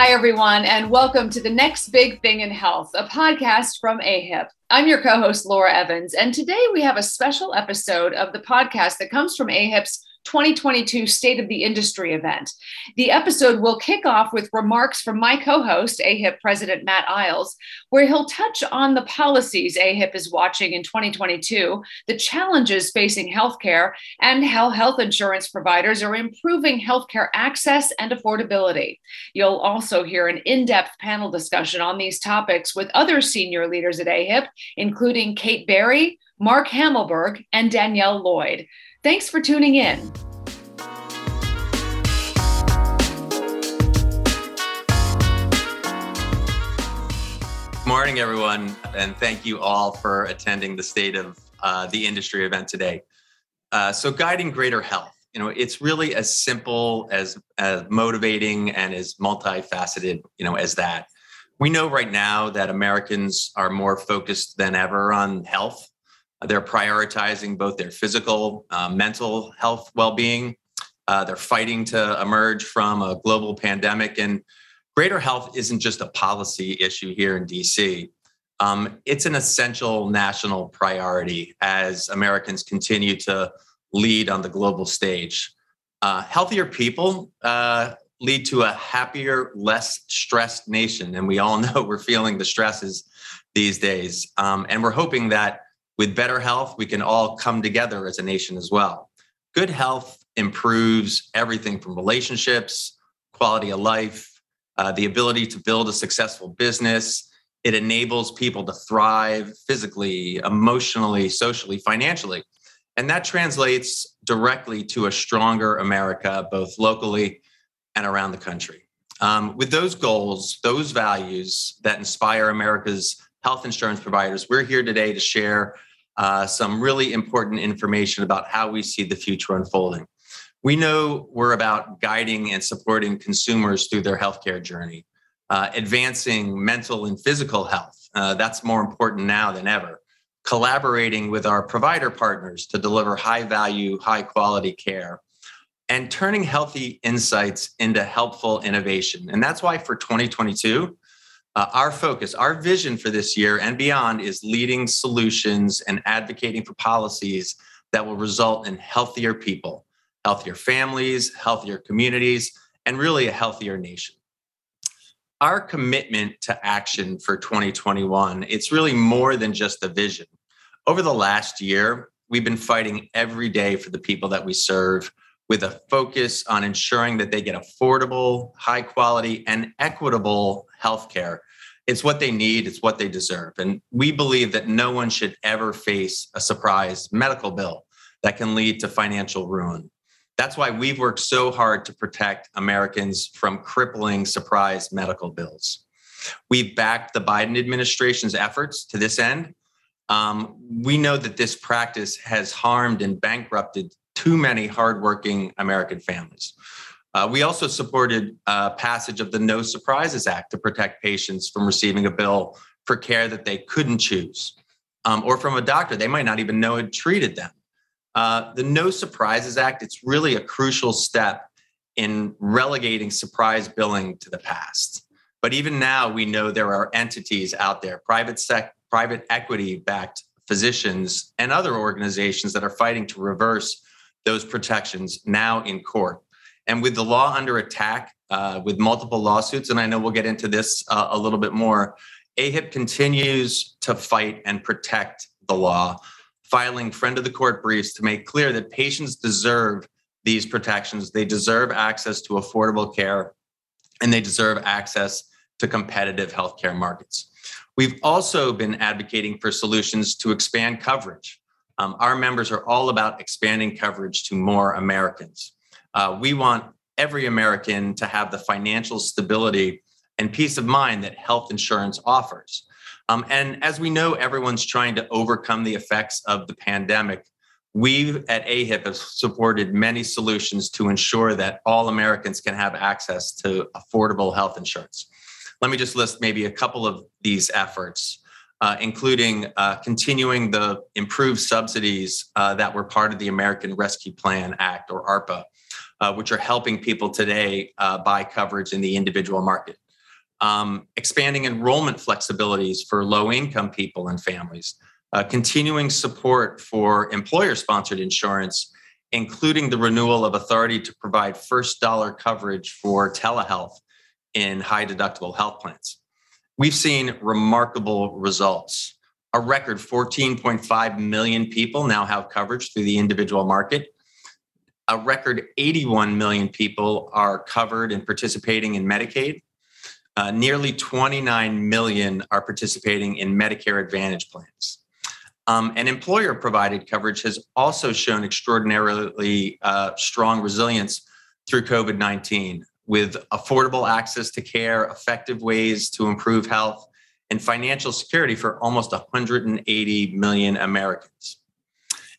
Hi, everyone, and welcome to the next big thing in health, a podcast from AHIP. I'm your co host, Laura Evans, and today we have a special episode of the podcast that comes from AHIP's 2022 State of the Industry event. The episode will kick off with remarks from my co host, AHIP President Matt Eyles, where he'll touch on the policies AHIP is watching in 2022, the challenges facing healthcare, and how health insurance providers are improving healthcare access and affordability. You'll also hear an in depth panel discussion on these topics with other senior leaders at AHIP, including Kate Berry, Mark Hamelburg, and Danielle Lloyd. Thanks for tuning in. Good Morning, everyone, and thank you all for attending the State of uh, the Industry event today. Uh, so, guiding greater health, you know, it's really as simple as, as motivating and as multifaceted, you know, as that. We know right now that Americans are more focused than ever on health they're prioritizing both their physical, uh, mental health well being. Uh, they're fighting to emerge from a global pandemic. And greater health isn't just a policy issue here in DC. Um, it's an essential national priority as Americans continue to lead on the global stage. Uh, healthier people uh, lead to a happier, less stressed nation. And we all know we're feeling the stresses these days. Um, and we're hoping that with better health, we can all come together as a nation as well. Good health improves everything from relationships, quality of life, uh, the ability to build a successful business. It enables people to thrive physically, emotionally, socially, financially. And that translates directly to a stronger America, both locally and around the country. Um, with those goals, those values that inspire America's health insurance providers, we're here today to share uh, some really important information about how we see the future unfolding. We know we're about guiding and supporting consumers through their healthcare journey, uh, advancing mental and physical health. Uh, that's more important now than ever. Collaborating with our provider partners to deliver high value, high quality care, and turning healthy insights into helpful innovation. And that's why for 2022, uh, our focus, our vision for this year and beyond is leading solutions and advocating for policies that will result in healthier people, healthier families, healthier communities, and really a healthier nation. Our commitment to action for 2021, it's really more than just a vision. Over the last year, we've been fighting every day for the people that we serve with a focus on ensuring that they get affordable, high quality, and equitable healthcare. It's what they need, it's what they deserve. And we believe that no one should ever face a surprise medical bill that can lead to financial ruin. That's why we've worked so hard to protect Americans from crippling surprise medical bills. We've backed the Biden administration's efforts to this end. Um, we know that this practice has harmed and bankrupted too many hardworking American families. Uh, we also supported uh, passage of the No Surprises Act to protect patients from receiving a bill for care that they couldn't choose, um, or from a doctor they might not even know had treated them. Uh, the No Surprises Act, it's really a crucial step in relegating surprise billing to the past. But even now, we know there are entities out there, private sec, private equity backed physicians, and other organizations that are fighting to reverse those protections now in court. And with the law under attack, uh, with multiple lawsuits, and I know we'll get into this uh, a little bit more, AHIP continues to fight and protect the law, filing friend of the court briefs to make clear that patients deserve these protections. They deserve access to affordable care, and they deserve access to competitive healthcare markets. We've also been advocating for solutions to expand coverage um, our members are all about expanding coverage to more Americans. Uh, we want every American to have the financial stability and peace of mind that health insurance offers. Um, and as we know, everyone's trying to overcome the effects of the pandemic. We at AHIP have supported many solutions to ensure that all Americans can have access to affordable health insurance. Let me just list maybe a couple of these efforts uh, including uh, continuing the improved subsidies uh, that were part of the American Rescue Plan Act or ARPA. Uh, which are helping people today uh, buy coverage in the individual market. Um, expanding enrollment flexibilities for low income people and families, uh, continuing support for employer sponsored insurance, including the renewal of authority to provide first dollar coverage for telehealth in high deductible health plans. We've seen remarkable results. A record 14.5 million people now have coverage through the individual market a record 81 million people are covered and participating in Medicaid. Uh, nearly 29 million are participating in Medicare Advantage plans. Um, and employer provided coverage has also shown extraordinarily uh, strong resilience through COVID 19 with affordable access to care, effective ways to improve health, and financial security for almost 180 million Americans.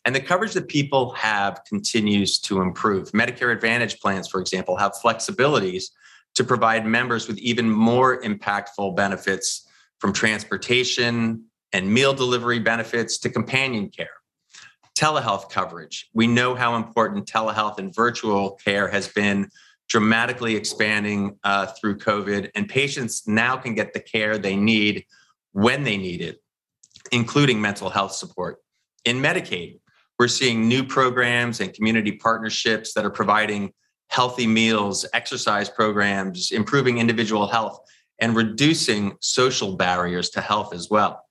And the coverage that people have continues to improve. Medicare Advantage plans, for example, have flexibilities to provide members with even more impactful benefits from transportation and meal delivery benefits to companion care. Telehealth coverage. We know how important telehealth and virtual care has been dramatically expanding uh, through COVID, and patients now can get the care they need when they need it, including mental health support. In Medicaid, we're seeing new programs and community partnerships that are providing healthy meals, exercise programs, improving individual health, and reducing social barriers to health as well.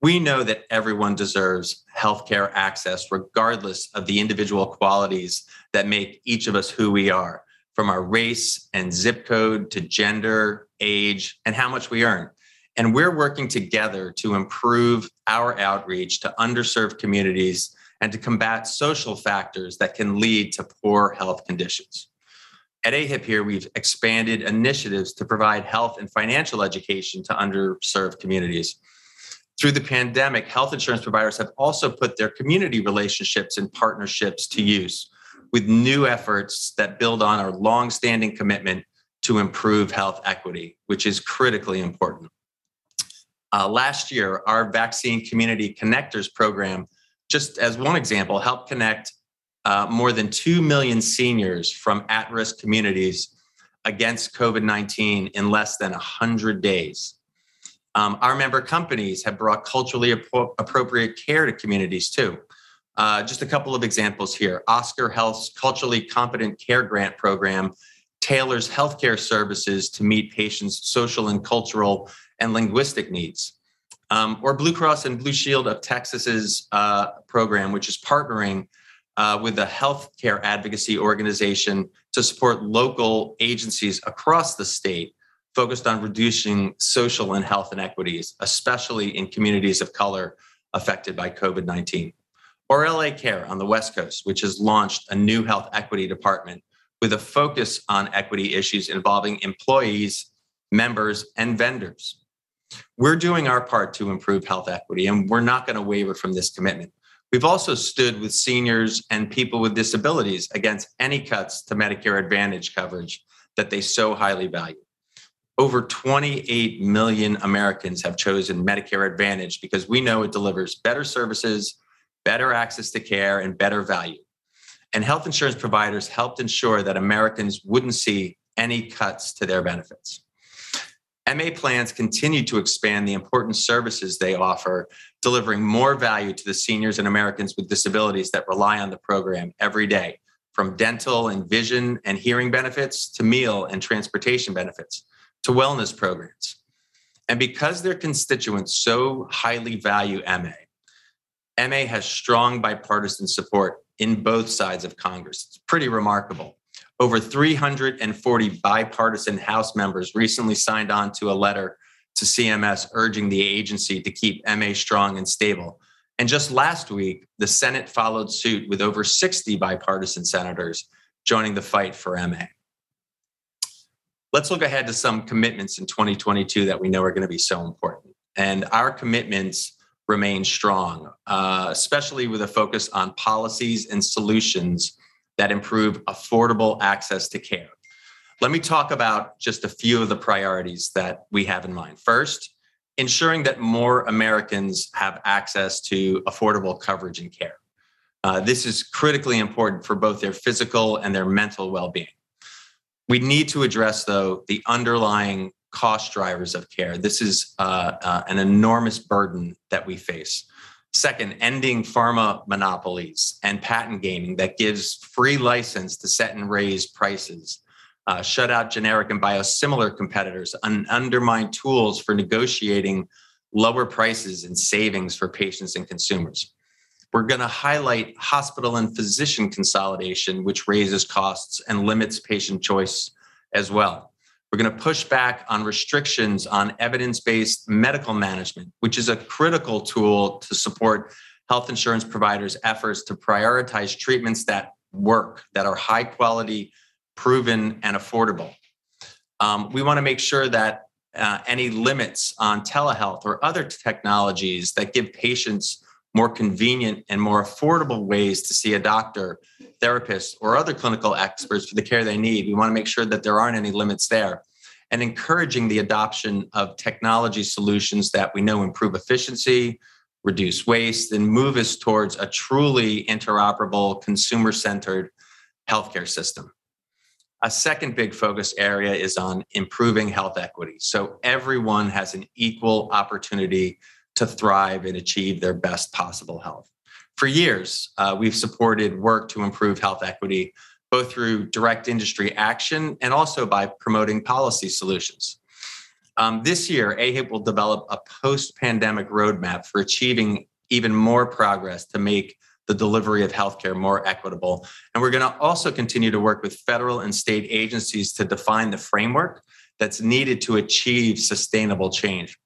We know that everyone deserves healthcare access, regardless of the individual qualities that make each of us who we are, from our race and zip code to gender, age, and how much we earn. And we're working together to improve our outreach to underserved communities and to combat social factors that can lead to poor health conditions. At AHIP here, we've expanded initiatives to provide health and financial education to underserved communities. Through the pandemic, health insurance providers have also put their community relationships and partnerships to use with new efforts that build on our longstanding commitment to improve health equity, which is critically important. Uh, last year, our Vaccine Community Connectors program just as one example, help connect uh, more than 2 million seniors from at risk communities against COVID 19 in less than 100 days. Um, our member companies have brought culturally ap- appropriate care to communities too. Uh, just a couple of examples here Oscar Health's Culturally Competent Care Grant Program tailors healthcare services to meet patients' social and cultural and linguistic needs um, or Blue Cross and Blue Shield of Texas's uh, program, which is partnering uh, with the healthcare advocacy organization to support local agencies across the state focused on reducing social and health inequities, especially in communities of color affected by COVID 19. Or LA Care on the West Coast, which has launched a new health equity department with a focus on equity issues involving employees, members, and vendors. We're doing our part to improve health equity, and we're not going to waver from this commitment. We've also stood with seniors and people with disabilities against any cuts to Medicare Advantage coverage that they so highly value. Over 28 million Americans have chosen Medicare Advantage because we know it delivers better services, better access to care, and better value. And health insurance providers helped ensure that Americans wouldn't see any cuts to their benefits. MA plans continue to expand the important services they offer, delivering more value to the seniors and Americans with disabilities that rely on the program every day, from dental and vision and hearing benefits to meal and transportation benefits to wellness programs. And because their constituents so highly value MA, MA has strong bipartisan support in both sides of Congress. It's pretty remarkable. Over 340 bipartisan House members recently signed on to a letter to CMS urging the agency to keep MA strong and stable. And just last week, the Senate followed suit with over 60 bipartisan senators joining the fight for MA. Let's look ahead to some commitments in 2022 that we know are going to be so important. And our commitments remain strong, uh, especially with a focus on policies and solutions that improve affordable access to care. Let me talk about just a few of the priorities that we have in mind. First, ensuring that more Americans have access to affordable coverage and care. Uh, this is critically important for both their physical and their mental well being. We need to address, though, the underlying cost drivers of care. This is uh, uh, an enormous burden that we face. Second, ending pharma monopolies and patent gaming that gives free license to set and raise prices, uh, shut out generic and biosimilar competitors, and undermine tools for negotiating lower prices and savings for patients and consumers. We're going to highlight hospital and physician consolidation, which raises costs and limits patient choice as well. We're going to push back on restrictions on evidence based medical management, which is a critical tool to support health insurance providers' efforts to prioritize treatments that work, that are high quality, proven, and affordable. Um, we want to make sure that uh, any limits on telehealth or other technologies that give patients more convenient and more affordable ways to see a doctor, therapist, or other clinical experts for the care they need. We want to make sure that there aren't any limits there and encouraging the adoption of technology solutions that we know improve efficiency, reduce waste, and move us towards a truly interoperable, consumer centered healthcare system. A second big focus area is on improving health equity. So everyone has an equal opportunity to thrive and achieve their best possible health. For years, uh, we've supported work to improve health equity, both through direct industry action and also by promoting policy solutions. Um, this year, AHIP will develop a post pandemic roadmap for achieving even more progress to make the delivery of healthcare more equitable. And we're going to also continue to work with federal and state agencies to define the framework that's needed to achieve sustainable change.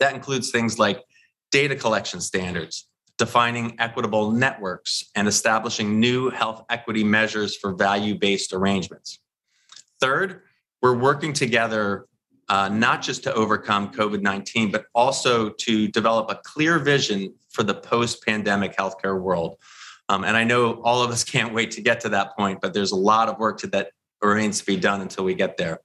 That includes things like data collection standards, defining equitable networks, and establishing new health equity measures for value based arrangements. Third, we're working together uh, not just to overcome COVID 19, but also to develop a clear vision for the post pandemic healthcare world. Um, and I know all of us can't wait to get to that point, but there's a lot of work that remains to be done until we get there.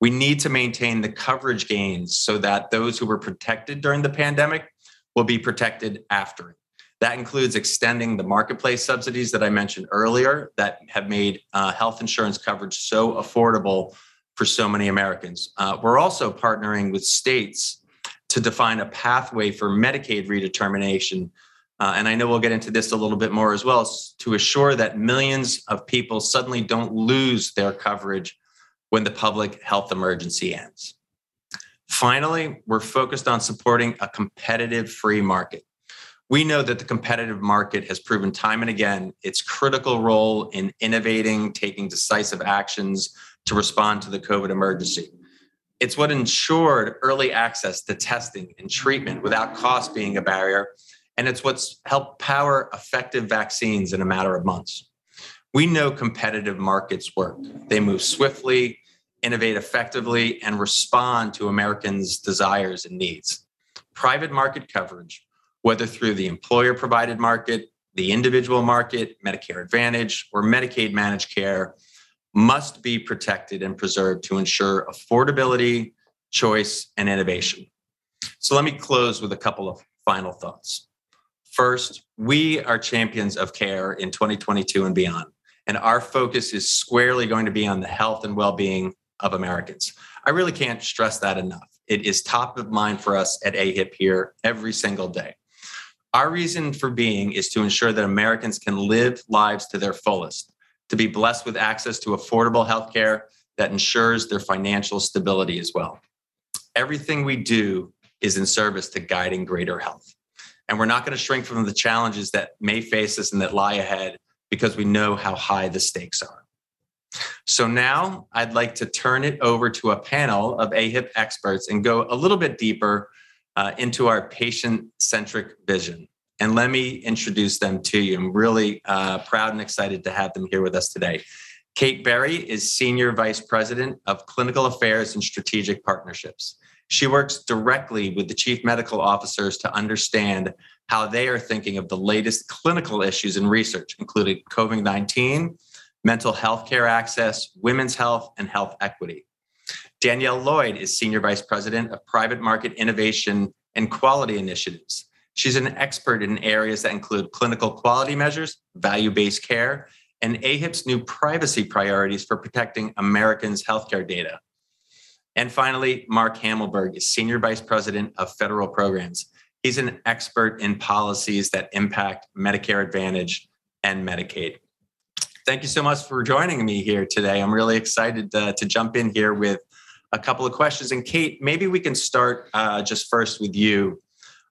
We need to maintain the coverage gains so that those who were protected during the pandemic will be protected after it. That includes extending the marketplace subsidies that I mentioned earlier that have made uh, health insurance coverage so affordable for so many Americans. Uh, we're also partnering with states to define a pathway for Medicaid redetermination. Uh, and I know we'll get into this a little bit more as well to assure that millions of people suddenly don't lose their coverage when the public health emergency ends. Finally, we're focused on supporting a competitive free market. We know that the competitive market has proven time and again its critical role in innovating, taking decisive actions to respond to the COVID emergency. It's what ensured early access to testing and treatment without cost being a barrier. And it's what's helped power effective vaccines in a matter of months. We know competitive markets work. They move swiftly, innovate effectively, and respond to Americans' desires and needs. Private market coverage, whether through the employer provided market, the individual market, Medicare Advantage, or Medicaid managed care, must be protected and preserved to ensure affordability, choice, and innovation. So let me close with a couple of final thoughts. First, we are champions of care in 2022 and beyond, and our focus is squarely going to be on the health and well being of Americans. I really can't stress that enough. It is top of mind for us at AHIP here every single day. Our reason for being is to ensure that Americans can live lives to their fullest, to be blessed with access to affordable health care that ensures their financial stability as well. Everything we do is in service to guiding greater health. And we're not going to shrink from the challenges that may face us and that lie ahead because we know how high the stakes are. So now I'd like to turn it over to a panel of AHIP experts and go a little bit deeper uh, into our patient centric vision. And let me introduce them to you. I'm really uh, proud and excited to have them here with us today. Kate Berry is Senior Vice President of Clinical Affairs and Strategic Partnerships. She works directly with the chief medical officers to understand how they are thinking of the latest clinical issues and research, including COVID 19 mental health care access, women's health, and health equity. Danielle Lloyd is Senior Vice President of Private Market Innovation and Quality Initiatives. She's an expert in areas that include clinical quality measures, value based care, and AHIP's new privacy priorities for protecting Americans' healthcare data. And finally, Mark Hamelburg is Senior Vice President of Federal Programs. He's an expert in policies that impact Medicare Advantage and Medicaid. Thank you so much for joining me here today. I'm really excited uh, to jump in here with a couple of questions. And Kate, maybe we can start uh, just first with you.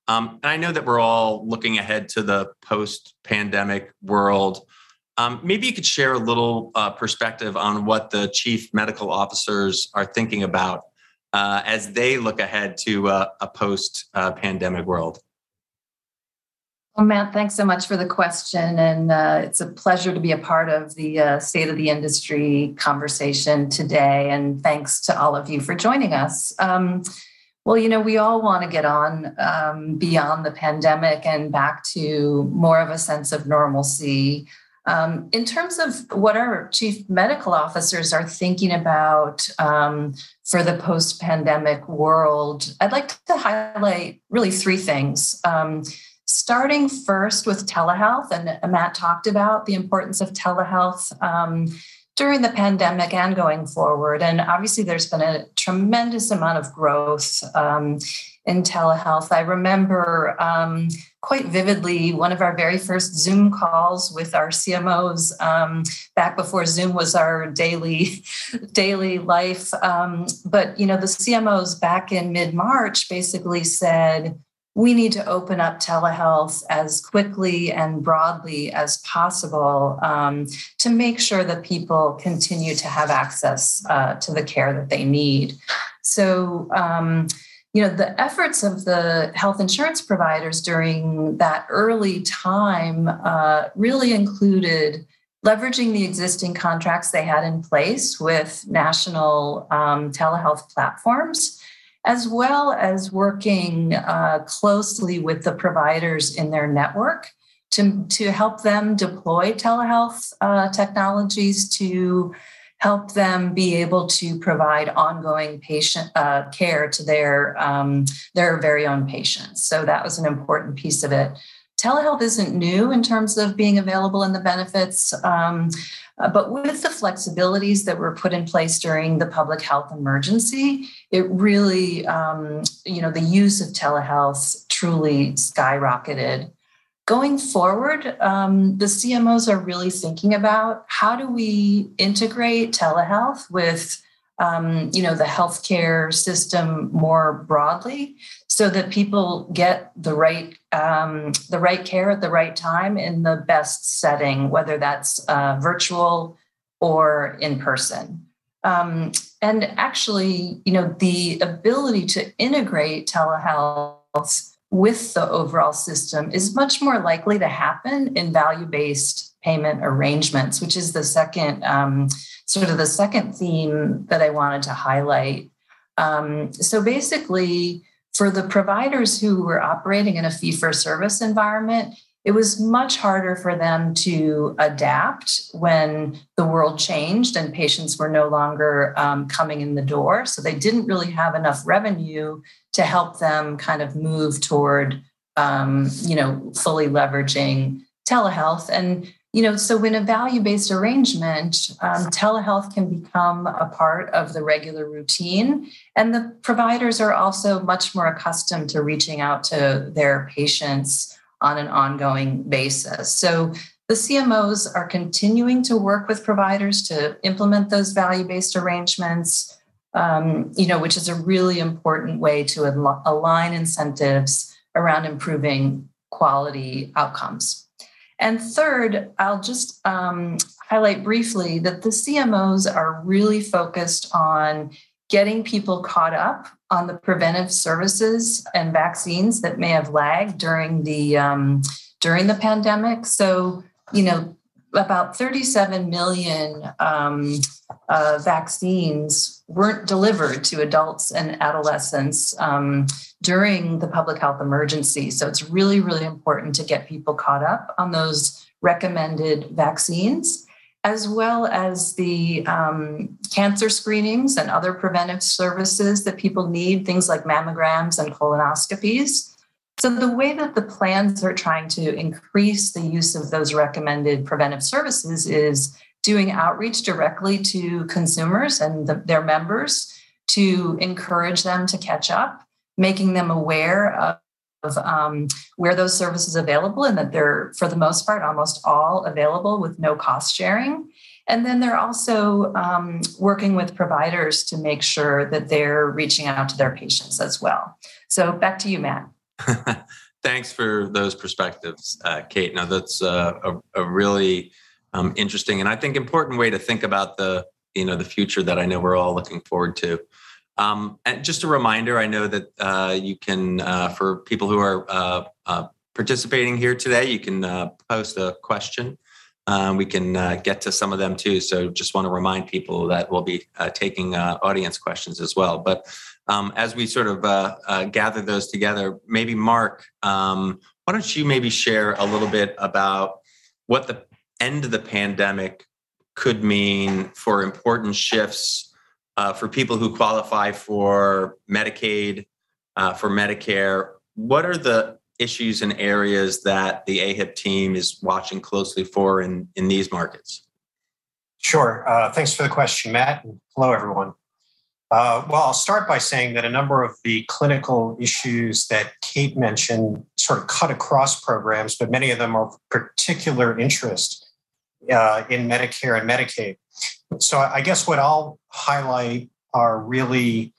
Um, and I know that we're all looking ahead to the post pandemic world. Um, maybe you could share a little uh, perspective on what the chief medical officers are thinking about uh, as they look ahead to uh, a post pandemic world. Well, Matt, thanks so much for the question. And uh, it's a pleasure to be a part of the uh, state of the industry conversation today. And thanks to all of you for joining us. Um, well, you know, we all want to get on um, beyond the pandemic and back to more of a sense of normalcy. Um, in terms of what our chief medical officers are thinking about um, for the post pandemic world, I'd like to highlight really three things. Um, starting first with telehealth, and Matt talked about the importance of telehealth um, during the pandemic and going forward. And obviously, there's been a tremendous amount of growth um, in telehealth. I remember um, quite vividly one of our very first Zoom calls with our CMOs um, back before Zoom was our daily daily life. Um, but you know, the CMOs back in mid March basically said. We need to open up telehealth as quickly and broadly as possible um, to make sure that people continue to have access uh, to the care that they need. So, um, you know the efforts of the health insurance providers during that early time uh, really included leveraging the existing contracts they had in place with national um, telehealth platforms as well as working uh, closely with the providers in their network to, to help them deploy telehealth uh, technologies to help them be able to provide ongoing patient uh, care to their um, their very own patients. So that was an important piece of it. Telehealth isn't new in terms of being available in the benefits, um, uh, but with the flexibilities that were put in place during the public health emergency, it really, um, you know, the use of telehealth truly skyrocketed. Going forward, um, the CMOs are really thinking about how do we integrate telehealth with um, you know the healthcare system more broadly so that people get the right um, the right care at the right time in the best setting whether that's uh, virtual or in person um, and actually you know the ability to integrate telehealth with the overall system is much more likely to happen in value based payment arrangements, which is the second um, sort of the second theme that I wanted to highlight. Um, so basically, for the providers who were operating in a fee for service environment, it was much harder for them to adapt when the world changed and patients were no longer um, coming in the door. So they didn't really have enough revenue to help them kind of move toward, um, you know, fully leveraging telehealth. And you know, so in a value-based arrangement, um, telehealth can become a part of the regular routine, and the providers are also much more accustomed to reaching out to their patients on an ongoing basis. So the CMOs are continuing to work with providers to implement those value based arrangements, um, you know, which is a really important way to al- align incentives around improving quality outcomes. And third, I'll just um, highlight briefly that the CMOs are really focused on getting people caught up on the preventive services and vaccines that may have lagged during the um, during the pandemic. So, you know, about 37 million um, uh, vaccines weren't delivered to adults and adolescents um, during the public health emergency. So it's really, really important to get people caught up on those recommended vaccines as well as the um, cancer screenings and other preventive services that people need, things like mammograms and colonoscopies. So, the way that the plans are trying to increase the use of those recommended preventive services is doing outreach directly to consumers and the, their members to encourage them to catch up, making them aware of, of um, where those services are available and that they're, for the most part, almost all available with no cost sharing. And then they're also um, working with providers to make sure that they're reaching out to their patients as well. So back to you, Matt. Thanks for those perspectives, uh, Kate. Now that's uh, a, a, really um, interesting and I think important way to think about the you know the future that I know we're all looking forward to. Um, and just a reminder, I know that uh, you can uh, for people who are uh, uh, participating here today, you can post a question um, we can uh, get to some of them too. So just want to remind people that we'll be uh, taking uh, audience questions as well. But um, as we sort of uh, uh, gather those together, maybe Mark, um, why don't you maybe share a little bit about what the end of the pandemic could mean for important shifts uh, for people who qualify for Medicaid, for Medicare? What are the issues and areas that the AHIP team is watching closely for in, in these markets? Sure. Uh, thanks for the question, Matt. hello, everyone. Uh, well, I'll start by saying that a number of the clinical issues that Kate mentioned sort of cut across programs, but many of them are of particular interest uh, in Medicare and Medicaid. So I guess what I'll highlight are really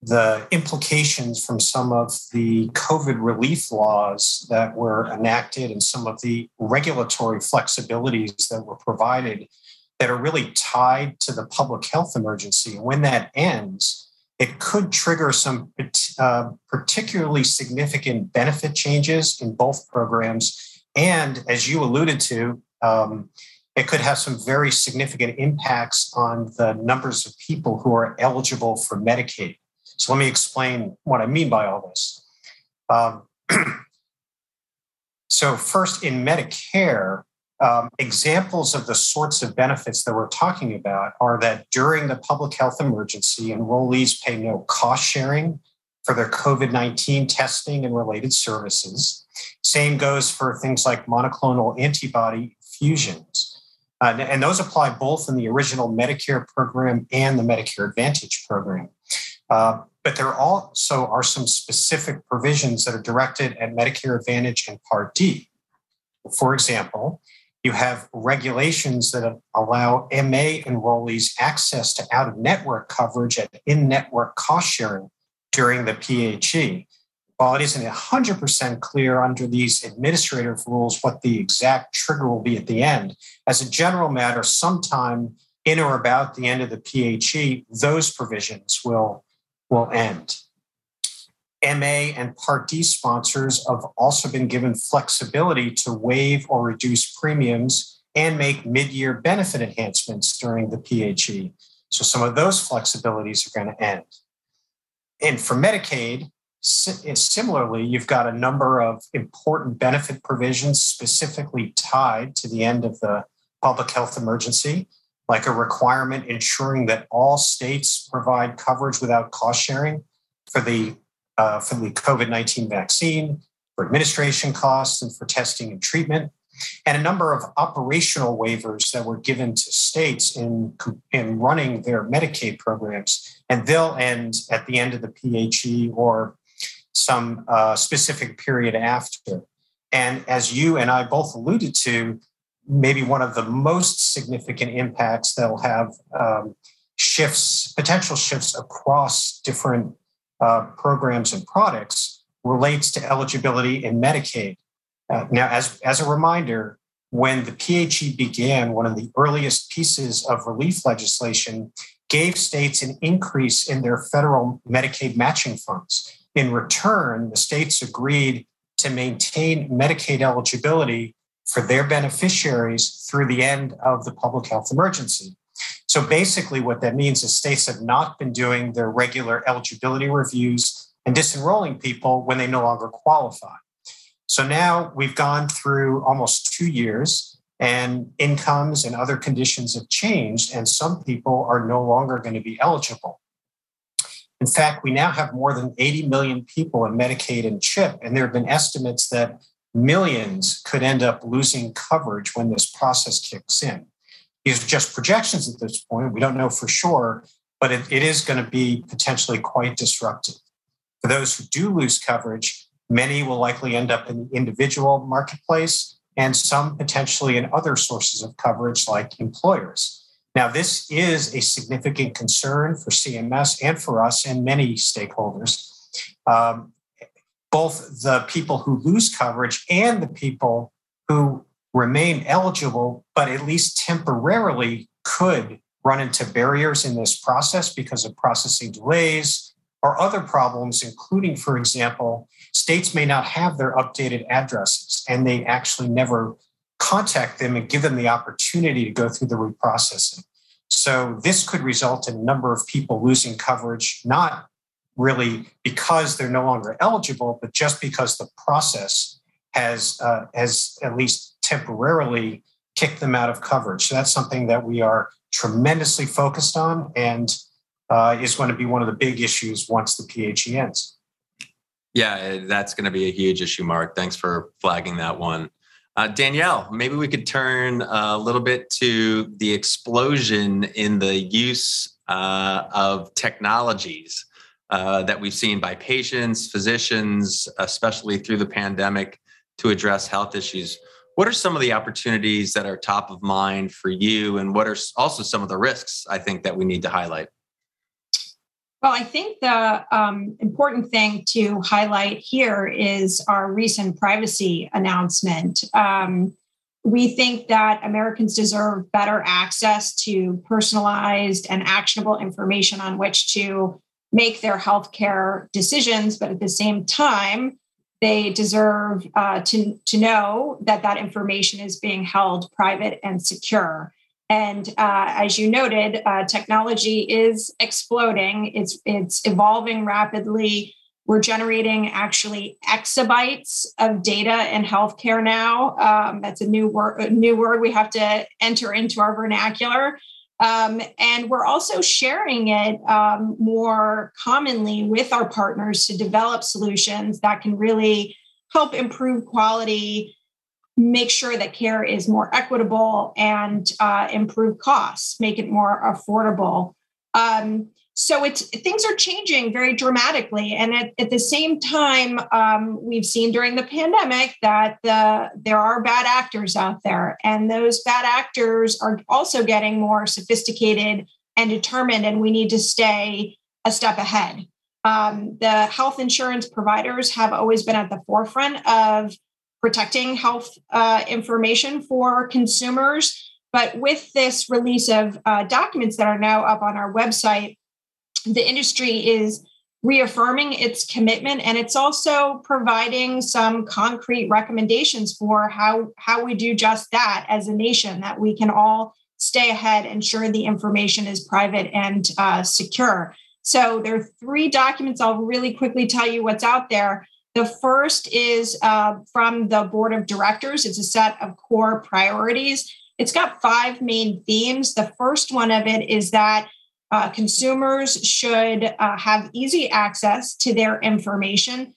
the implications from some of the COVID relief laws that were enacted and some of the regulatory flexibilities that were provided that are really tied to the public health emergency. When that ends, it could trigger some uh, particularly significant benefit changes in both programs. And as you alluded to, um, it could have some very significant impacts on the numbers of people who are eligible for Medicaid. So let me explain what I mean by all this. Um, so, first, in Medicare, um, examples of the sorts of benefits that we're talking about are that during the public health emergency, enrollees pay no cost sharing for their COVID 19 testing and related services. Same goes for things like monoclonal antibody fusions. Uh, and those apply both in the original Medicare program and the Medicare Advantage program. Uh, but there also are some specific provisions that are directed at Medicare Advantage and Part D. For example, you have regulations that allow MA enrollees access to out of network coverage at in network cost sharing during the PHE. While it isn't 100% clear under these administrative rules what the exact trigger will be at the end, as a general matter, sometime in or about the end of the PHE, those provisions will will end. MA and Part D sponsors have also been given flexibility to waive or reduce premiums and make mid year benefit enhancements during the PHE. So some of those flexibilities are going to end. And for Medicaid, similarly, you've got a number of important benefit provisions specifically tied to the end of the public health emergency like a requirement ensuring that all states provide coverage without cost sharing for the uh, for the COVID nineteen vaccine, for administration costs, and for testing and treatment, and a number of operational waivers that were given to states in in running their Medicaid programs, and they'll end at the end of the PHE or some uh, specific period after. And as you and I both alluded to, maybe one of the most significant impacts that'll have um, shifts, potential shifts across different uh, programs and products relates to eligibility in Medicaid. Uh, now, as, as a reminder, when the PHE began, one of the earliest pieces of relief legislation gave states an increase in their federal Medicaid matching funds. In return, the states agreed to maintain Medicaid eligibility for their beneficiaries through the end of the public health emergency. So basically, what that means is states have not been doing their regular eligibility reviews and disenrolling people when they no longer qualify. So now we've gone through almost two years, and incomes and other conditions have changed, and some people are no longer going to be eligible. In fact, we now have more than 80 million people in Medicaid and CHIP, and there have been estimates that millions could end up losing coverage when this process kicks in. These are just projections at this point. We don't know for sure, but it, it is going to be potentially quite disruptive. For those who do lose coverage, many will likely end up in the individual marketplace and some potentially in other sources of coverage like employers. Now, this is a significant concern for CMS and for us and many stakeholders. Um, both the people who lose coverage and the people who remain eligible, but at least temporarily could run into barriers in this process because of processing delays or other problems, including, for example, states may not have their updated addresses and they actually never contact them and give them the opportunity to go through the reprocessing. So this could result in a number of people losing coverage, not really because they're no longer eligible, but just because the process has uh, has at least temporarily kick them out of coverage. So that's something that we are tremendously focused on and uh, is going to be one of the big issues once the PHE ends. Yeah, that's going to be a huge issue, Mark. Thanks for flagging that one. Uh, Danielle, maybe we could turn a little bit to the explosion in the use uh, of technologies uh, that we've seen by patients, physicians, especially through the pandemic to address health issues. What are some of the opportunities that are top of mind for you, and what are also some of the risks I think that we need to highlight? Well, I think the um, important thing to highlight here is our recent privacy announcement. Um, we think that Americans deserve better access to personalized and actionable information on which to make their healthcare decisions, but at the same time, they deserve uh, to, to know that that information is being held private and secure. And uh, as you noted, uh, technology is exploding. It's it's evolving rapidly. We're generating actually exabytes of data in healthcare now. Um, that's a new word. A new word we have to enter into our vernacular. Um, and we're also sharing it um, more commonly with our partners to develop solutions that can really help improve quality, make sure that care is more equitable, and uh, improve costs, make it more affordable. Um, so it's things are changing very dramatically. And at, at the same time um, we've seen during the pandemic that the, there are bad actors out there. And those bad actors are also getting more sophisticated and determined and we need to stay a step ahead. Um, the health insurance providers have always been at the forefront of protecting health uh, information for consumers. But with this release of uh, documents that are now up on our website the industry is reaffirming its commitment and it's also providing some concrete recommendations for how how we do just that as a nation that we can all stay ahead and ensure the information is private and uh, secure. So there are three documents i'll really quickly tell you what's out there. The first is uh, from the board of directors. It's a set of core priorities. It's got five main themes. The first one of it is that uh, consumers should uh, have easy access to their information,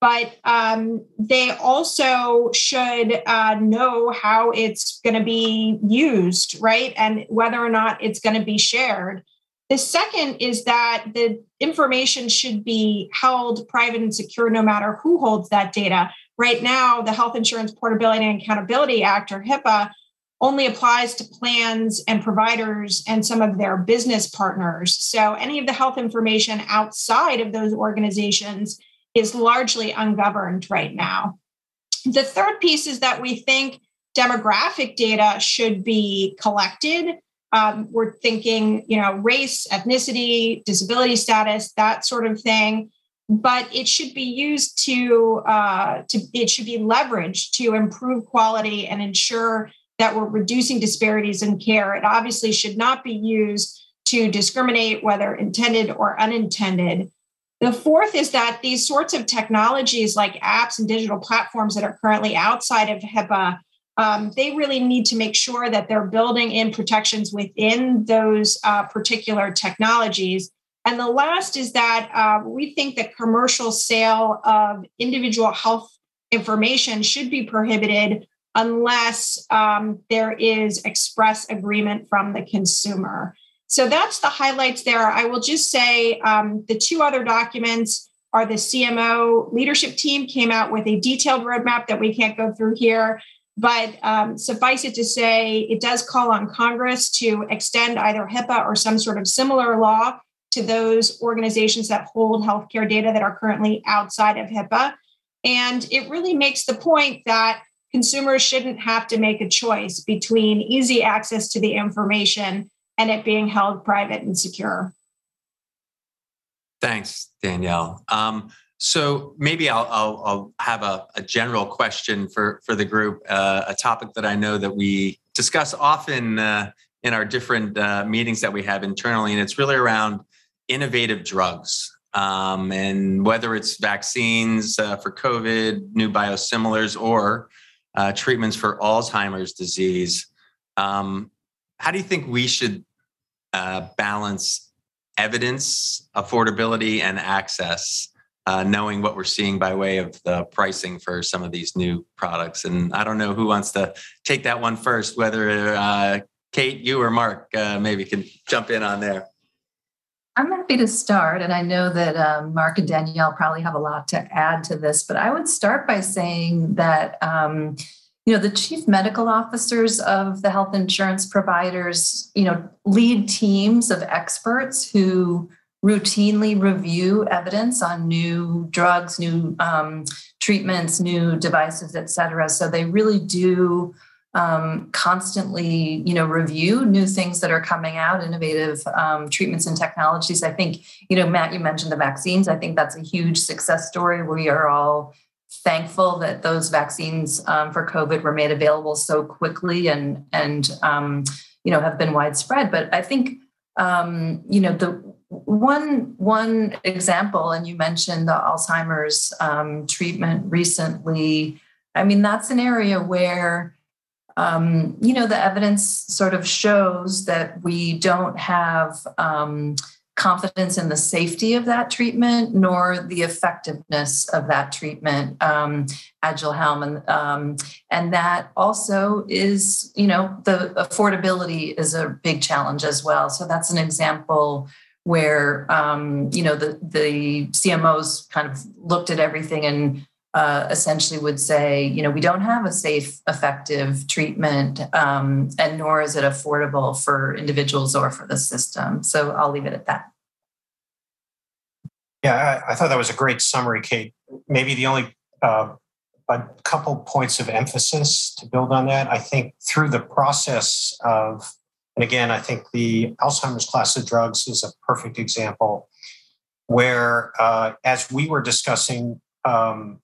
but um, they also should uh, know how it's going to be used, right? And whether or not it's going to be shared. The second is that the information should be held private and secure no matter who holds that data. Right now, the Health Insurance Portability and Accountability Act, or HIPAA, only applies to plans and providers and some of their business partners. So any of the health information outside of those organizations is largely ungoverned right now. The third piece is that we think demographic data should be collected. Um, we're thinking, you know, race, ethnicity, disability status, that sort of thing. But it should be used to, uh, to it should be leveraged to improve quality and ensure that we're reducing disparities in care. It obviously should not be used to discriminate, whether intended or unintended. The fourth is that these sorts of technologies like apps and digital platforms that are currently outside of HIPAA, um, they really need to make sure that they're building in protections within those uh, particular technologies. And the last is that uh, we think that commercial sale of individual health information should be prohibited unless um, there is express agreement from the consumer. So that's the highlights there. I will just say um, the two other documents are the CMO leadership team came out with a detailed roadmap that we can't go through here. But um, suffice it to say, it does call on Congress to extend either HIPAA or some sort of similar law to those organizations that hold healthcare data that are currently outside of HIPAA. And it really makes the point that consumers shouldn't have to make a choice between easy access to the information and it being held private and secure. Thanks, Danielle. Um, so maybe I'll, I'll, I'll have a, a, general question for, for the group, uh, a topic that I know that we discuss often uh, in our different uh, meetings that we have internally, and it's really around innovative drugs. Um, and whether it's vaccines uh, for COVID, new biosimilars, or uh, treatments for Alzheimer's disease, um, how do you think we should uh, balance evidence, affordability, and access, uh, knowing what we're seeing by way of the pricing for some of these new products. And I don't know who wants to take that one first, whether uh, Kate, you or Mark uh, maybe can jump in on there. I'm happy to start. And I know that um, Mark and Danielle probably have a lot to add to this, but I would start by saying that. Um, you know the chief medical officers of the health insurance providers you know lead teams of experts who routinely review evidence on new drugs new um, treatments new devices et cetera so they really do um, constantly you know review new things that are coming out innovative um, treatments and technologies i think you know matt you mentioned the vaccines i think that's a huge success story we are all thankful that those vaccines um, for COVID were made available so quickly and and um, you know have been widespread. But I think um, you know the one one example, and you mentioned the Alzheimer's um, treatment recently. I mean that's an area where um, you know the evidence sort of shows that we don't have um, confidence in the safety of that treatment nor the effectiveness of that treatment um, Aduhelm and um, and that also is you know the affordability is a big challenge as well. So that's an example where um, you know the the cmos kind of looked at everything and uh, essentially would say, you know, we don't have a safe, effective treatment, um, and nor is it affordable for individuals or for the system. So I'll leave it at that. Yeah, I, I thought that was a great summary, Kate. Maybe the only uh, a couple points of emphasis to build on that. I think through the process of, and again, I think the Alzheimer's class of drugs is a perfect example where, uh, as we were discussing um,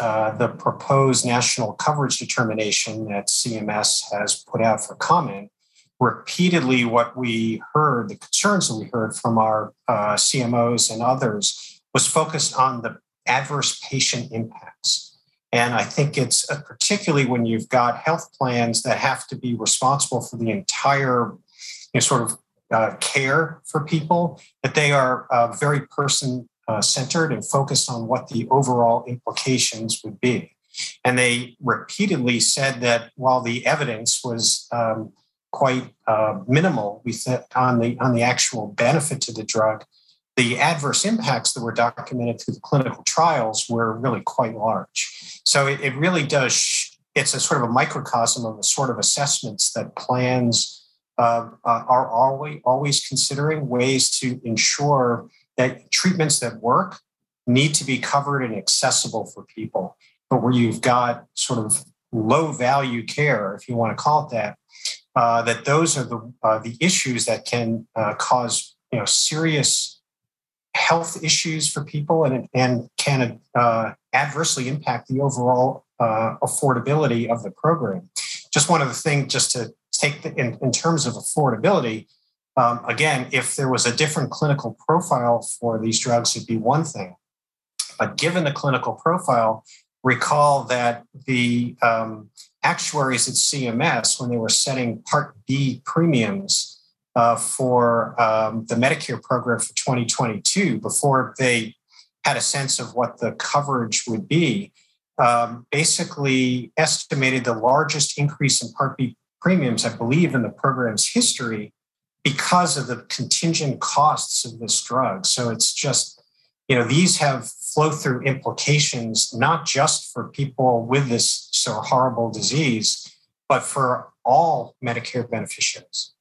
uh, the proposed national coverage determination that CMS has put out for comment, repeatedly what we heard, the concerns that we heard from our uh, CMOs and others, was focused on the adverse patient impacts. And I think it's uh, particularly when you've got health plans that have to be responsible for the entire you know, sort of uh, care for people, that they are very person uh, centered and focused on what the overall implications would be. And they repeatedly said that while the evidence was um, quite uh, minimal we th- on the on the actual benefit to the drug the adverse impacts that were documented through the clinical trials were really quite large so it, it really does sh- it's a sort of a microcosm of the sort of assessments that plans uh, uh, are always always considering ways to ensure that treatments that work need to be covered and accessible for people but where you've got sort of low value care if you want to call it that uh, that those are the uh, the issues that can uh, cause you know serious health issues for people and and can uh, adversely impact the overall uh, affordability of the program. Just one of the things, just to take the, in, in terms of affordability. Um, again, if there was a different clinical profile for these drugs, it'd be one thing. But given the clinical profile, recall that the um, actuaries at CMS, when they were setting Part B premiums, uh, for um, the Medicare program for 2022 before they had a sense of what the coverage would be. Um, basically, estimated the largest increase in Part B premiums, I believe, in the program's history because of the contingent costs of this drug. So it's just, you know, these have flow through implications, not just for people with this so horrible disease, but for all Medicare beneficiaries.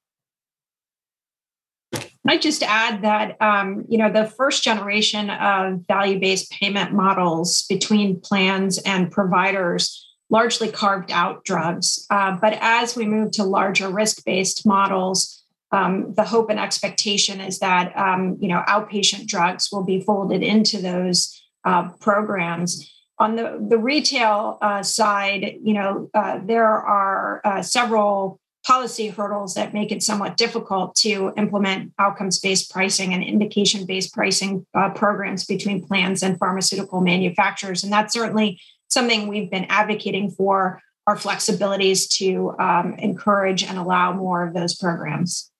I just add that um, you know the first generation of value-based payment models between plans and providers largely carved out drugs, uh, but as we move to larger risk-based models, um, the hope and expectation is that um, you know outpatient drugs will be folded into those uh, programs. On the the retail uh, side, you know uh, there are uh, several policy hurdles that make it somewhat difficult to implement outcomes based pricing and indication based pricing uh, programs between plans and pharmaceutical manufacturers. And that's certainly something we've been advocating for our flexibilities to um, encourage and allow more of those programs.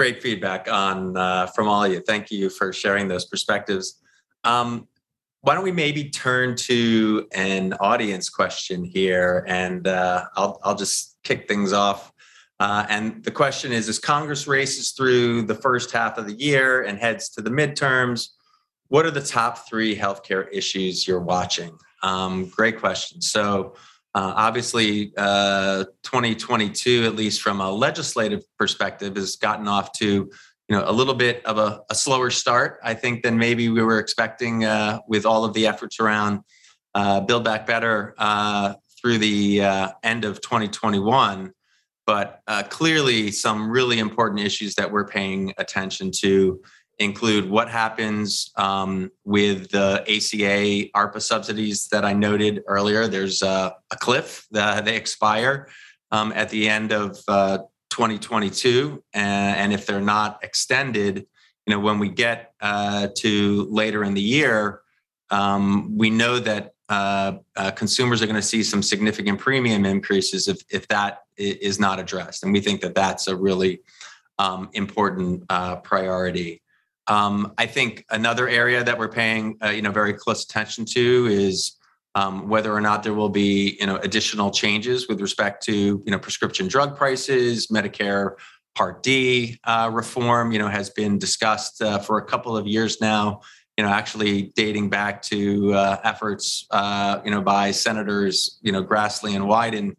Great feedback on uh, from all of you. Thank you for sharing those perspectives. Um, why don't we maybe turn to an audience question here and uh, I'll, I'll just kick things off uh, and the question is as congress races through the first half of the year and heads to the midterms what are the top three healthcare issues you're watching um, great question so uh, obviously, uh, 2022, at least from a legislative perspective, has gotten off to you know a little bit of a, a slower start i think than maybe we were expecting uh, with all of the efforts around uh, build back better uh, through the uh, end of 2021 but clearly some really important issues that we're paying attention to include what happens um, with the aca arpa subsidies that i noted earlier. There's a, a cliff that they expire um, at the end of uh, 2022 and, if they're not extended you know when we get uh, to later in the year um, we know that uh, uh, consumers are going to see some significant premium increases if, if that is not addressed. And we think that that's a really um, important uh, priority um, i think another area that we're paying uh, you know very close attention to is um, whether or not there will be you know additional changes with respect to you know prescription drug prices, Medicare Part D uh, reform. You know has been discussed uh, for a couple of years now. You know, actually dating back to uh, efforts uh, you know by senators you know Grassley and Wyden.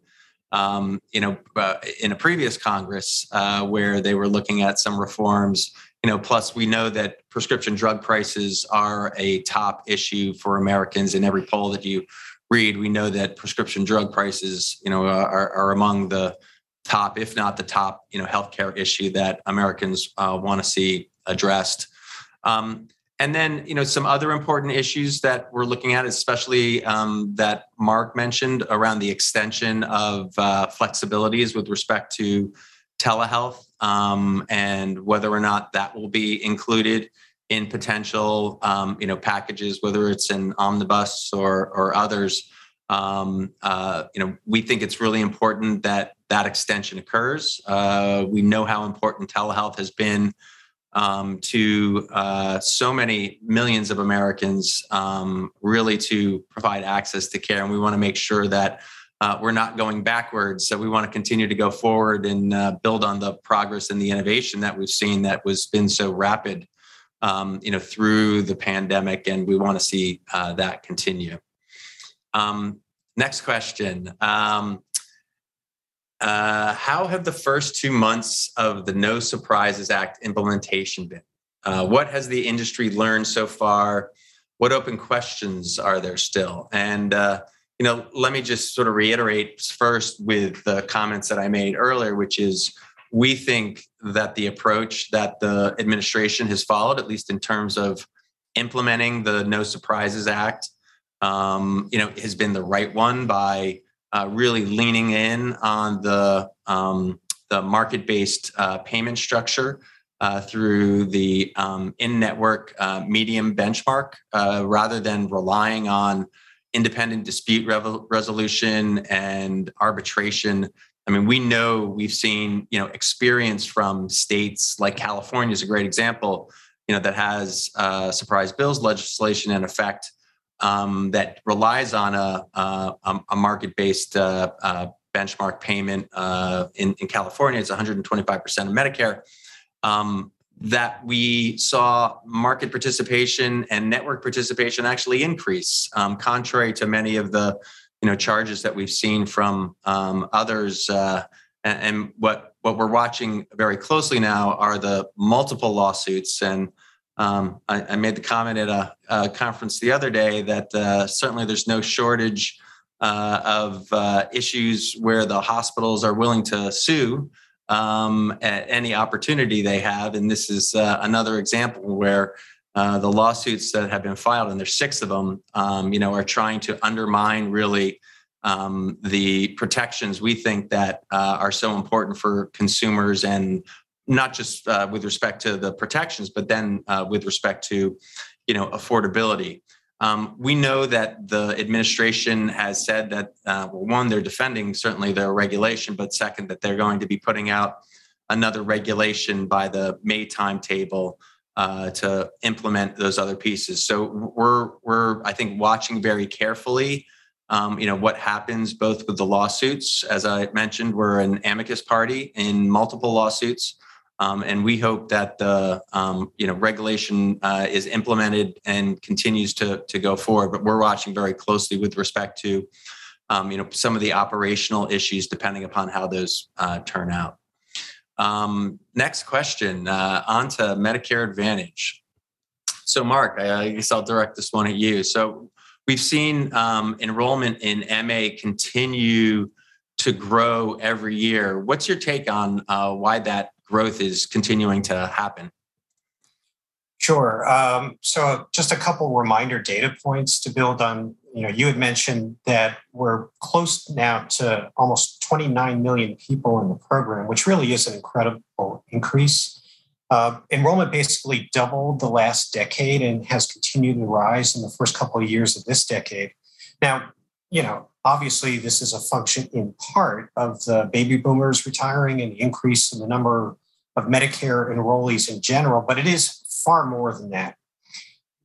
Um, you know, uh, in a previous Congress where they were looking at some reforms you know plus we know that prescription drug prices are a top issue for americans in every poll that you read. We know that prescription drug prices you know are, are among the top if not the top you know healthcare issue that americans uh, want to see addressed. Um, and then you know some other important issues that we're looking at especially um, that mark mentioned around the extension of uh, flexibilities with respect to telehealth um, and whether or not that will be included in potential um, you know packages, whether it's an omnibus or or others. Um, uh, you know, we think it's really important that that extension occurs. Uh, we know how important telehealth has been um, to uh, so many millions of Americans, um, really to provide access to care, and we want to make sure that uh, we're not going backwards. So we want to continue to go forward and uh, build on the progress and the innovation that we've seen that was been so rapid, um, you know, through the pandemic, and we want to see uh, that continue. Um, next question. Um, uh, how have the first two months of the No Surprises Act implementation been? Uh, what has the industry learned so far? What open questions are there still? And uh, you know, let me just sort of reiterate first with the comments that I made earlier, which is we think that the approach that the administration has followed, at least in terms of implementing the No Surprises Act, um, you know, has been the right one by uh, really leaning in on the um, the market-based uh, payment structure uh, through the um, in-network uh, medium benchmark, uh, rather than relying on independent dispute resolution and arbitration I mean, we know we've seen, you know, experience from states like California is a great example, you know, that has uh, surprise bills legislation in effect um, that relies on a, a, a market-based uh, uh, benchmark payment. Uh, in, in California, it's 125% of Medicare. Um, that we saw market participation and network participation actually increase, um, contrary to many of the you know charges that we've seen from um, others. Uh, and, what what we're watching very closely now are the multiple lawsuits. And um, I, I, made the comment at a, a, conference the other day that uh, certainly there's no shortage uh, of uh, issues where the hospitals are willing to sue um, at any opportunity they have. And this is uh, another example where uh, the lawsuits that have been filed, and there's six of them, um, you know, are trying to undermine really um, the protections we think that uh, are so important for consumers and not just uh, with respect to the protections, but then uh, with respect to, you know, affordability. Um, we know that the administration has said that, uh, well, one, they're defending certainly their regulation, but second, that they're going to be putting out another regulation by the May timetable uh, to implement those other pieces. So we're we're I think watching very carefully. Um, you know what happens both with the lawsuits, as I mentioned, we're an amicus party in multiple lawsuits. Um, and we hope that the um, you know regulation uh, is implemented and continues to to go forward. But we're watching very closely with respect to um, you know some of the operational issues, depending upon how those uh, turn out. Um, next question uh, on to Medicare Advantage. So, Mark, I, guess I'll direct this one at you. So, we've seen um, enrollment in MA continue to grow every year. What's your take on uh, why that growth is continuing to happen? Sure. Um, so, just a couple reminder data points to build on. You know, you had mentioned that we're close now to almost 29 million people in the program, which really is an incredible increase. Uh, enrollment basically doubled the last decade and has continued to rise in the first couple of years of this decade. Now, you know, obviously, this is a function in part of the baby boomers retiring and the increase in the number of Medicare enrollees in general, but it is far more than that.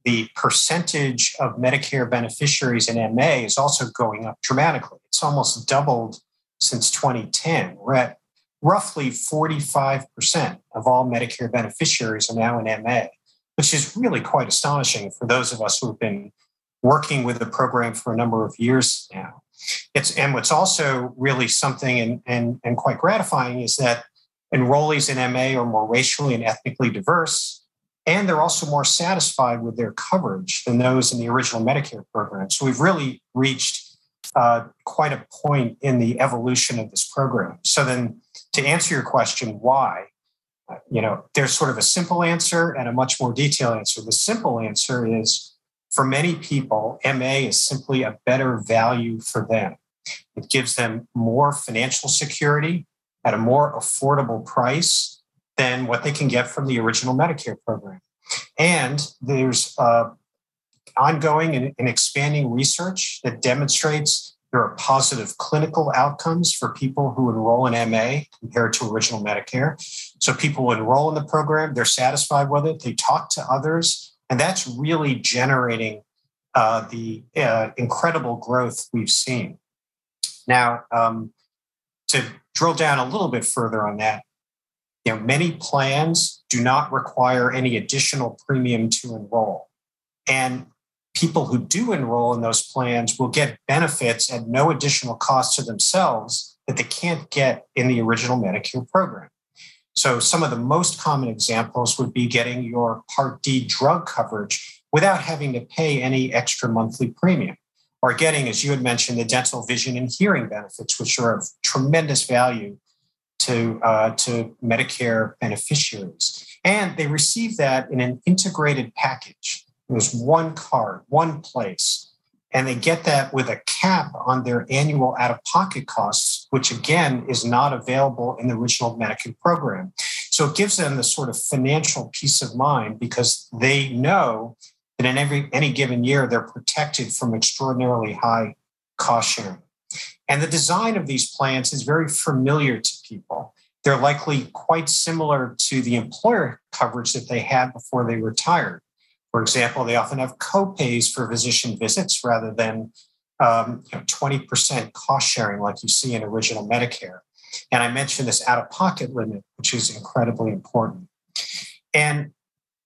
The percentage of Medicare beneficiaries in MA is also going up dramatically. It's almost doubled since 2010. We're at roughly 45% of all Medicare beneficiaries are now in MA, which is really quite astonishing for those of us who have been working with the program for a number of years now. It's, and what's also really something and, and, and quite gratifying is that Enrollees in MA are more racially and ethnically diverse, and they're also more satisfied with their coverage than those in the original Medicare program. So we've really reached uh, quite a point in the evolution of this program. So then, to answer your question, why? Uh, you know, there's sort of a simple answer and a much more detailed answer. The simple answer is for many people, MA is simply a better value for them. It gives them more financial security at a more affordable price than what they can get from the original Medicare program. And there's uh, ongoing and, and expanding research that demonstrates there are positive clinical outcomes for people who enroll in MA compared to original Medicare. So people enroll in the program, they're satisfied with it, they talk to others, and that's really generating uh, the uh, incredible growth we've seen. Now, um, to drill down a little bit further on that, you know, many plans do not require any additional premium to enroll. And people who do enroll in those plans will get benefits at no additional cost to themselves that they can't get in the original Medicare program. So, some of the most common examples would be getting your Part D drug coverage without having to pay any extra monthly premium are getting, as you had mentioned, the dental, vision, and hearing benefits, which are of tremendous value to, uh, to Medicare beneficiaries. And they receive that in an integrated package. There's one card, one place, and they get that with a cap on their annual out of pocket costs, which again is not available in the original Medicare program. So it gives them the sort of financial peace of mind because they know that in every any given year they're protected from extraordinarily high cost sharing. And the design of these plans is very familiar to people. They're likely quite similar to the employer coverage that they had before they retired. For example, they often have co-pays for physician visits rather than um, you know, 20% cost sharing like you see in original Medicare. And I mentioned this out of pocket limit, which is incredibly important. And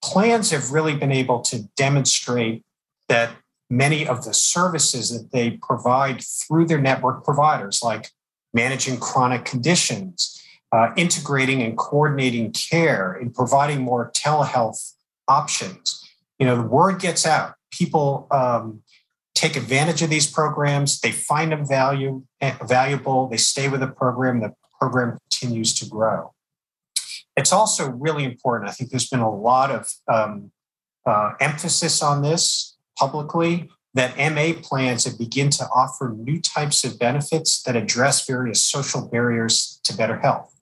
plans have really been able to demonstrate that many of the services that they provide through their network providers, like managing chronic conditions, uh, integrating and coordinating care, and providing more telehealth options. You know, the word gets out. People um, take advantage of these programs. They find them value, eh, valuable. They stay with the program. The program continues to grow. It's also really important. I think there's been a lot of um, uh, emphasis on this publicly that MA plans that begin to offer new types of benefits that address various social barriers to better health.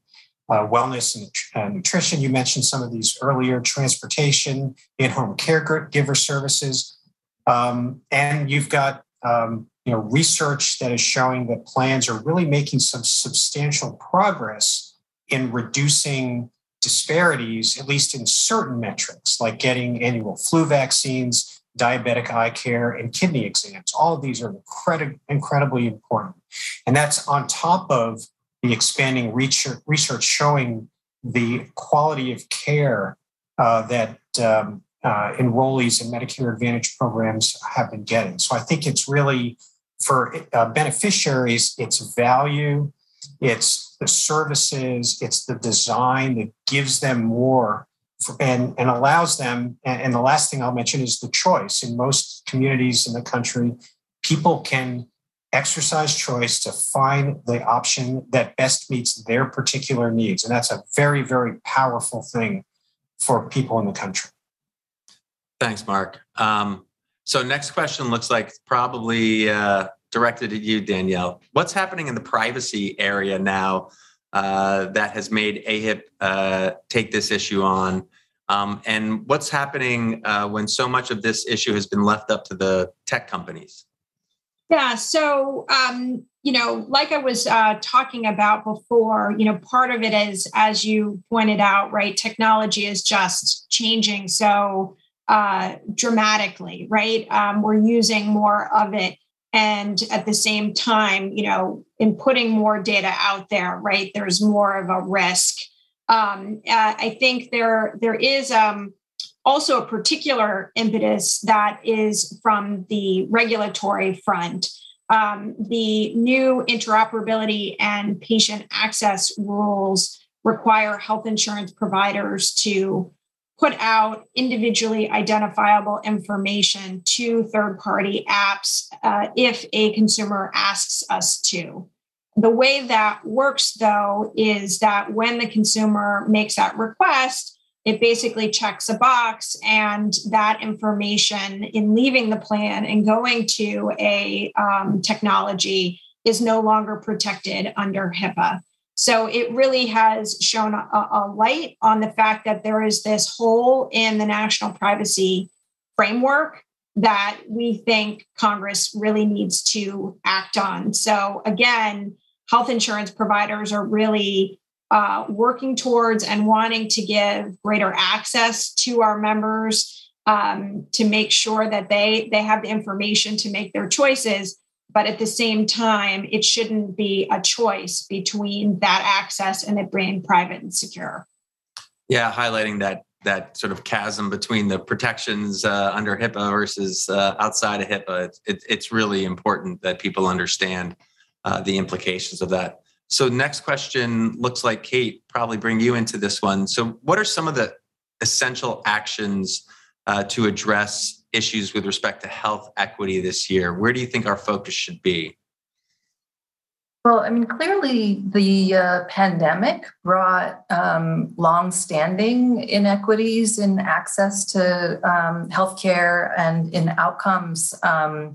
Uh, wellness and uh, nutrition, you mentioned some of these earlier, transportation, in home caregiver services. Um, and you've got um, you know, research that is showing that plans are really making some substantial progress in reducing disparities, at least in certain metrics, like getting annual flu vaccines, diabetic eye care, and kidney exams. All of these are incredi- incredibly important. And that's on top of the expanding research, research showing the quality of care uh, that um, uh, enrollees in Medicare Advantage programs have been getting. So I think it's really for uh, beneficiaries, it's value, it's the services, it's the design that gives them more and, and allows them. And, the last thing I'll mention is the choice. In most communities in the country, people can exercise choice to find the option that best meets their particular needs. And that's a very, very powerful thing for people in the country. Thanks, Mark. Um, so, next question looks like probably uh, directed at you, Danielle. What's happening in the privacy area now uh, that has made AHIP uh, take this issue on? Um, and what's happening uh, when so much of this issue has been left up to the tech companies? Yeah, so um, you know, like I was uh, talking about before, you know, part of it is, as you pointed out, right? Technology is just changing so uh, dramatically, right? Um, we're using more of it and at the same time you know in putting more data out there right there's more of a risk. Um, uh, i think there there is um, also a particular impetus that is from the regulatory front. Um, the new interoperability and patient access rules require health insurance providers to put out individually identifiable information to third party apps uh, if a consumer asks us to. The way that works, though, is that when the consumer makes that request, it basically checks a box, and that information in leaving the plan and going to a um, technology is no longer protected under HIPAA. So it really has shown a, a, light on the fact that there is this hole in the national privacy framework that we think Congress really needs to act on. So again, health insurance providers are really uh, working towards and wanting to give greater access to our members um, to make sure that they they have the information to make their choices but at the same time, it shouldn't be a choice between that access and it being private and secure. Yeah, highlighting that that sort of chasm between the protections uh, under HIPAA versus uh, outside of HIPAA. It's, it, it's really important that people understand uh, the implications of that. So, next question looks like Kate probably bring you into this one. So, what are some of the essential actions uh, to address issues with respect to health equity this year? Where do you think our focus should be? Well, I mean, clearly the uh, pandemic brought um, long-standing inequities in access to um, healthcare and in outcomes, um,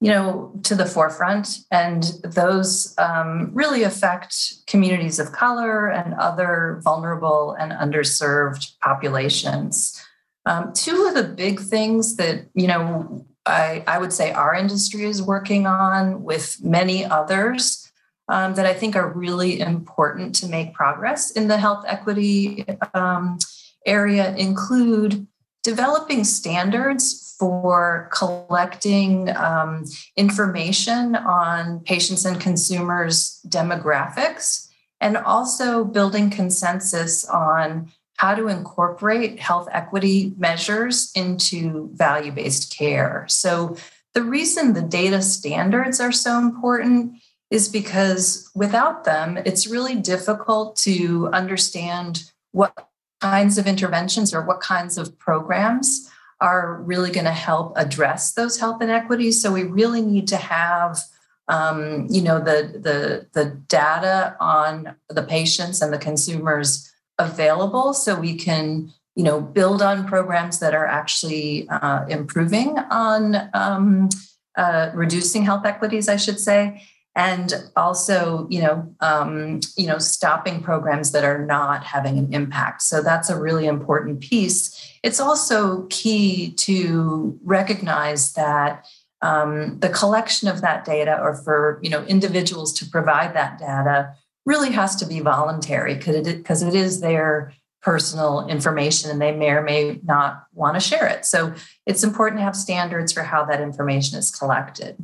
you know, to the forefront, and those um, really affect communities of color and other vulnerable and underserved populations. Um, two of the big things that, you know, I, I would say our industry is working on with many others um, that I think are really important to make progress in the health equity um, area include developing standards for collecting um, information on patients and consumers' demographics, and also building consensus on how to incorporate health equity measures into value based care. So, the reason the data standards are so important is because without them, it's really difficult to understand what kinds of interventions or what kinds of programs are really going to help address those health inequities. So we really need to have, um, you know, the the the data on the patients and the consumers available, so we can, you know, build on programs that are actually uh, improving on um, uh, reducing health equities, I should say, and also you know um, you know stopping programs that are not having an impact. So that's a really important piece. It's also key to recognize that um, the collection of that data or for you know individuals to provide that data really has to be voluntary because it, is their personal information and they may or may not want to share it. So it's important to have standards for how that information is collected.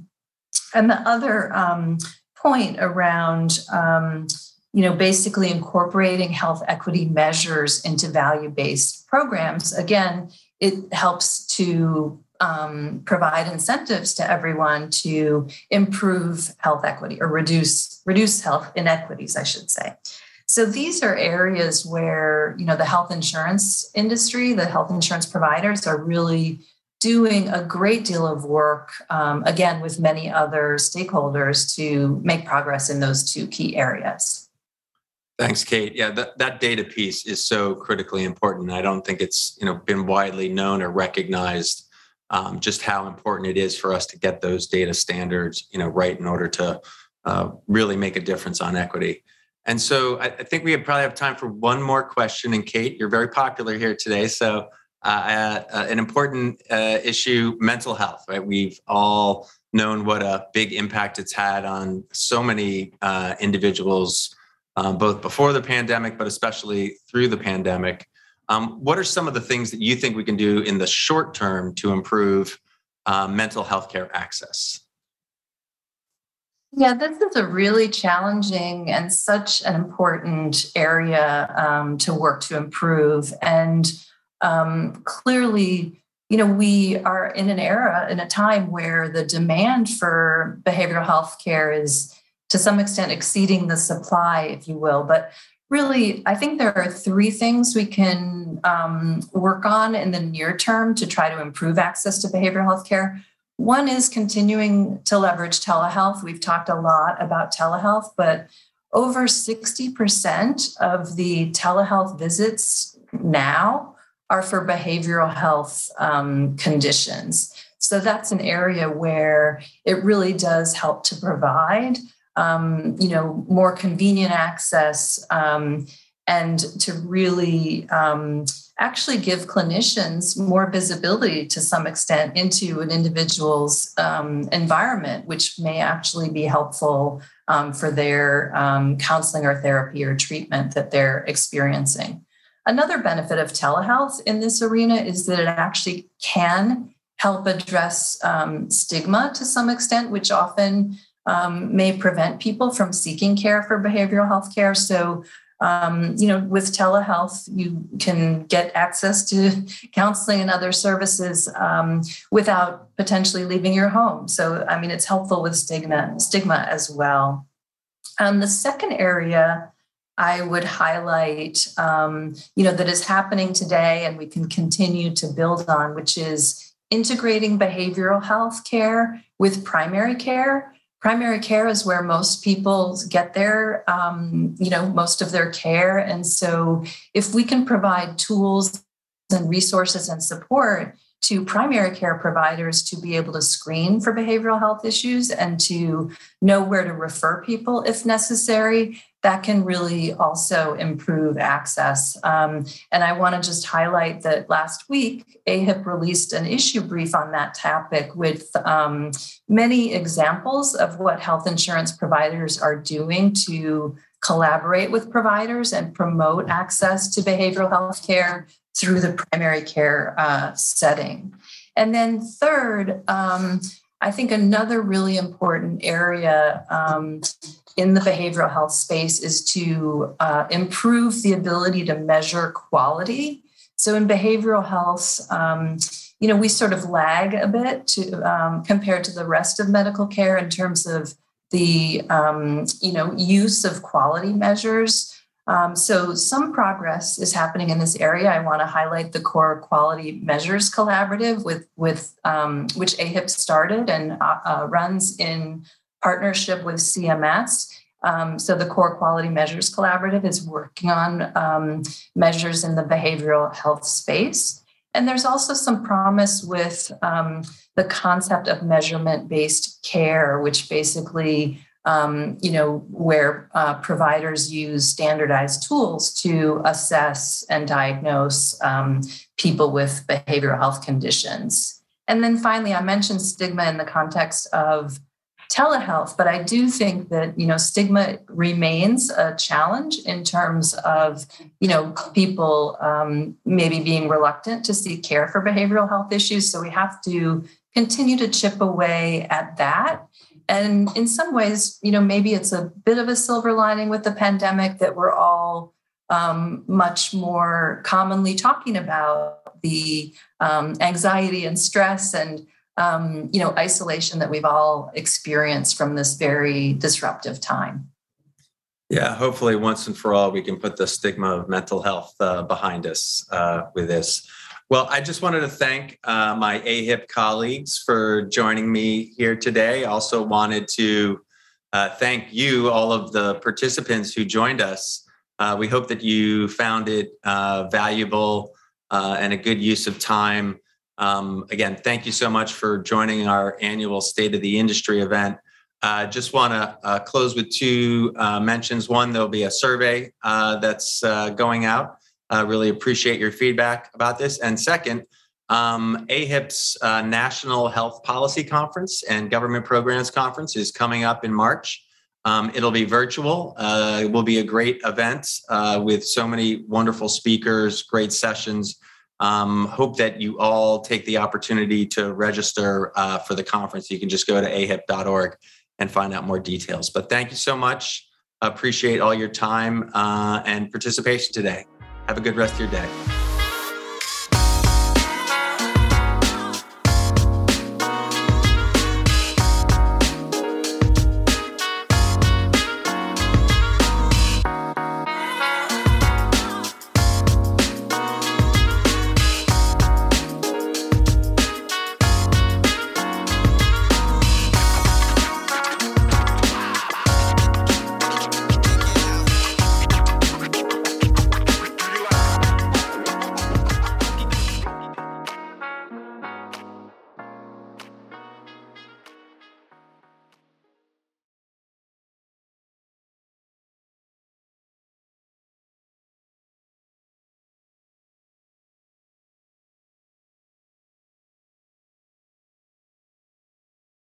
And the other um, point around, um, you know, basically incorporating health equity measures into value-based programs, again, it helps to um, provide incentives to everyone to improve health equity or reduce reduce health inequities, I should say. So these are areas where you know the health insurance industry, the health insurance providers are really doing a great deal of work, um, again, with many other stakeholders to make progress in those two key areas. Thanks, Kate. Yeah, that, that data piece is so critically important. I don't think it's you know been widely known or recognized um, just how important it is for us to get those data standards you know right in order to uh, really make a difference on equity. And so I, I think we probably have time for one more question. And Kate, you're very popular here today, so uh, uh, an important uh, issue mental health right we've all known what a big impact it's had on so many uh, individuals um, both before the pandemic but especially through the pandemic um, what are some of the things that you think we can do in the short term to improve uh, mental health care access yeah, this is a really challenging and such an important area um, to work to improve. And um, clearly, you know, we are in an era, in a time where the demand for behavioral health care is to some extent exceeding the supply, if you will. But really, I think there are three things we can um, work on in the near term to try to improve access to behavioral health care. One is continuing to leverage telehealth. We've talked a lot about telehealth, but over 60% of the telehealth visits now are for behavioral health um, conditions. So that's an area where it really does help to provide, um, you know, more convenient access um, and to really um, actually give clinicians more visibility to some extent into an individual's um, environment, which may actually be helpful um, for their counseling or therapy or treatment that they're experiencing. Another benefit of telehealth in this arena is that it actually can help address um, stigma to some extent, which often um, may prevent people from seeking care for behavioral health care. So, um, you know, with telehealth, you can get access to counseling and other services um, without potentially leaving your home. So, I mean, it's helpful with stigma, stigma as well. Um, the second area I would highlight, um, you know, that is happening today and we can continue to build on, which is integrating behavioral health care with primary care. Primary care is where most people get their, um, you know, most of their care. And so if we can provide tools and resources and support to primary care providers to be able to screen for behavioral health issues and to know where to refer people if necessary, that can really also improve access. Um, and I want to just highlight that last week, AHIP released an issue brief on that topic with um, many examples of what health insurance providers are doing to collaborate with providers and promote access to behavioral health care through the primary care uh, setting. And then, third, um, I think another really important area um, in the behavioral health space is to uh, improve the ability to measure quality. So, in behavioral health, um, you know, we sort of lag a bit to um, compared to the rest of medical care in terms of the um, you know use of quality measures. Um, so some progress is happening in this area. I want to highlight the Core Quality Measures Collaborative, with with um, which AHIP started and uh, uh, runs in partnership with CMS. Um, so the Core Quality Measures Collaborative is working on um, measures in the behavioral health space. And there's also some promise with um, the concept of measurement based care, which basically, um, you know, where uh, providers use standardized tools to assess and diagnose um, people with behavioral health conditions. And then finally, I mentioned stigma in the context of telehealth but i do think that you know stigma remains a challenge in terms of you know people um, maybe being reluctant to seek care for behavioral health issues. So we have to continue to chip away at that. And in some ways you know maybe it's a bit of a silver lining with the pandemic that we're all um, much more commonly talking about the um, anxiety and stress and um, you know isolation that we've all experienced from this very disruptive time. Yeah hopefully once and for all we can put the stigma of mental health uh, behind us uh, with this. Well i just wanted to thank uh, my ahip colleagues for joining me here today. Also wanted to uh, thank you all of the participants who joined us. Uh, we hope that you found it uh, valuable and a good use of time um, again, thank you so much for joining our annual State of the Industry event. I uh, just want to uh, close with two uh, mentions. One, there'll be a survey uh, that's uh, going out. really appreciate your feedback about this. And second, um, AHIP's uh, National Health Policy Conference and Government Programs Conference is coming up in March. Um, it'll be virtual. it will be a great event with so many wonderful speakers, great sessions. Um, hope that you all take the opportunity to register uh, for the conference. You can just go to ahip.org and find out more details. But thank you so much. Appreciate all your time uh, and participation today. Have a good rest of your day.